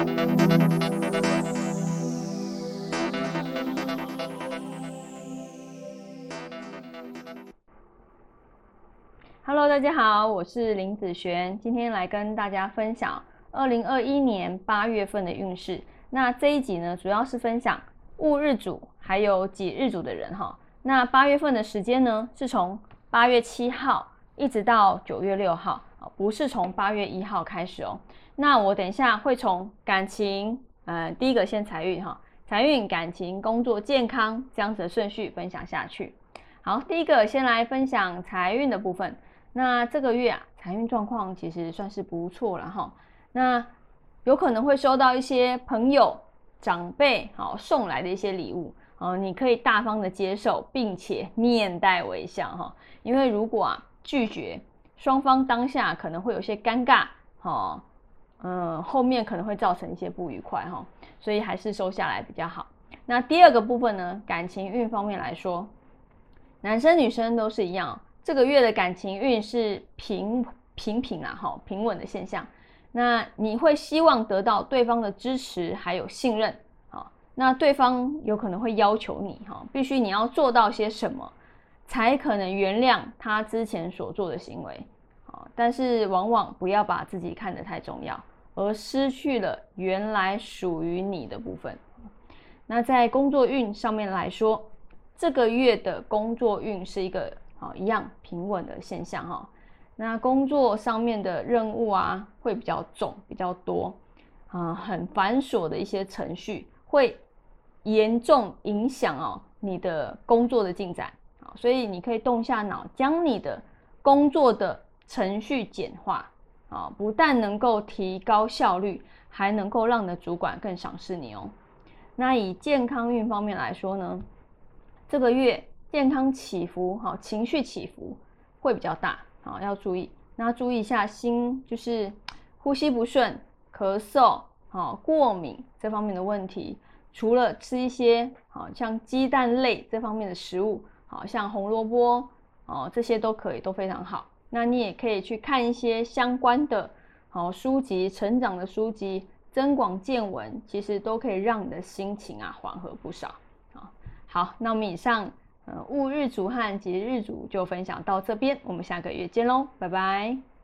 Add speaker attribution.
Speaker 1: Hello，大家好，我是林子璇，今天来跟大家分享二零二一年八月份的运势。那这一集呢，主要是分享戊日主还有己日主的人哈。那八月份的时间呢，是从八月七号一直到九月六号，不是从八月一号开始哦。那我等一下会从感情，呃，第一个先财运哈，财运、感情、工作、健康这样子的顺序分享下去。好，第一个先来分享财运的部分。那这个月啊，财运状况其实算是不错了哈。那有可能会收到一些朋友、长辈好送来的一些礼物哦，你可以大方的接受，并且面带微笑哈。因为如果啊拒绝，双方当下可能会有些尴尬哈，嗯，后面可能会造成一些不愉快哈，所以还是收下来比较好。那第二个部分呢，感情运方面来说，男生女生都是一样。这个月的感情运是平平平啊，哈，平稳的现象。那你会希望得到对方的支持还有信任，啊，那对方有可能会要求你，哈，必须你要做到些什么，才可能原谅他之前所做的行为，啊，但是往往不要把自己看得太重要，而失去了原来属于你的部分。那在工作运上面来说，这个月的工作运是一个。好，一样平稳的现象哈。那工作上面的任务啊，会比较重、比较多啊，很繁琐的一些程序，会严重影响哦你的工作的进展啊。所以你可以动下脑，将你的工作的程序简化啊，不但能够提高效率，还能够让你的主管更赏识你哦。那以健康运方面来说呢，这个月。健康起伏，哈，情绪起伏会比较大，好，要注意。那注意一下心，就是呼吸不顺、咳嗽、好过敏这方面的问题。除了吃一些，好像鸡蛋类这方面的食物，好像红萝卜，哦，这些都可以，都非常好。那你也可以去看一些相关的，好书籍、成长的书籍，增广见闻，其实都可以让你的心情啊缓和不少。啊，好，那我们以上呃。戊日主和节日主就分享到这边，我们下个月见喽，拜拜。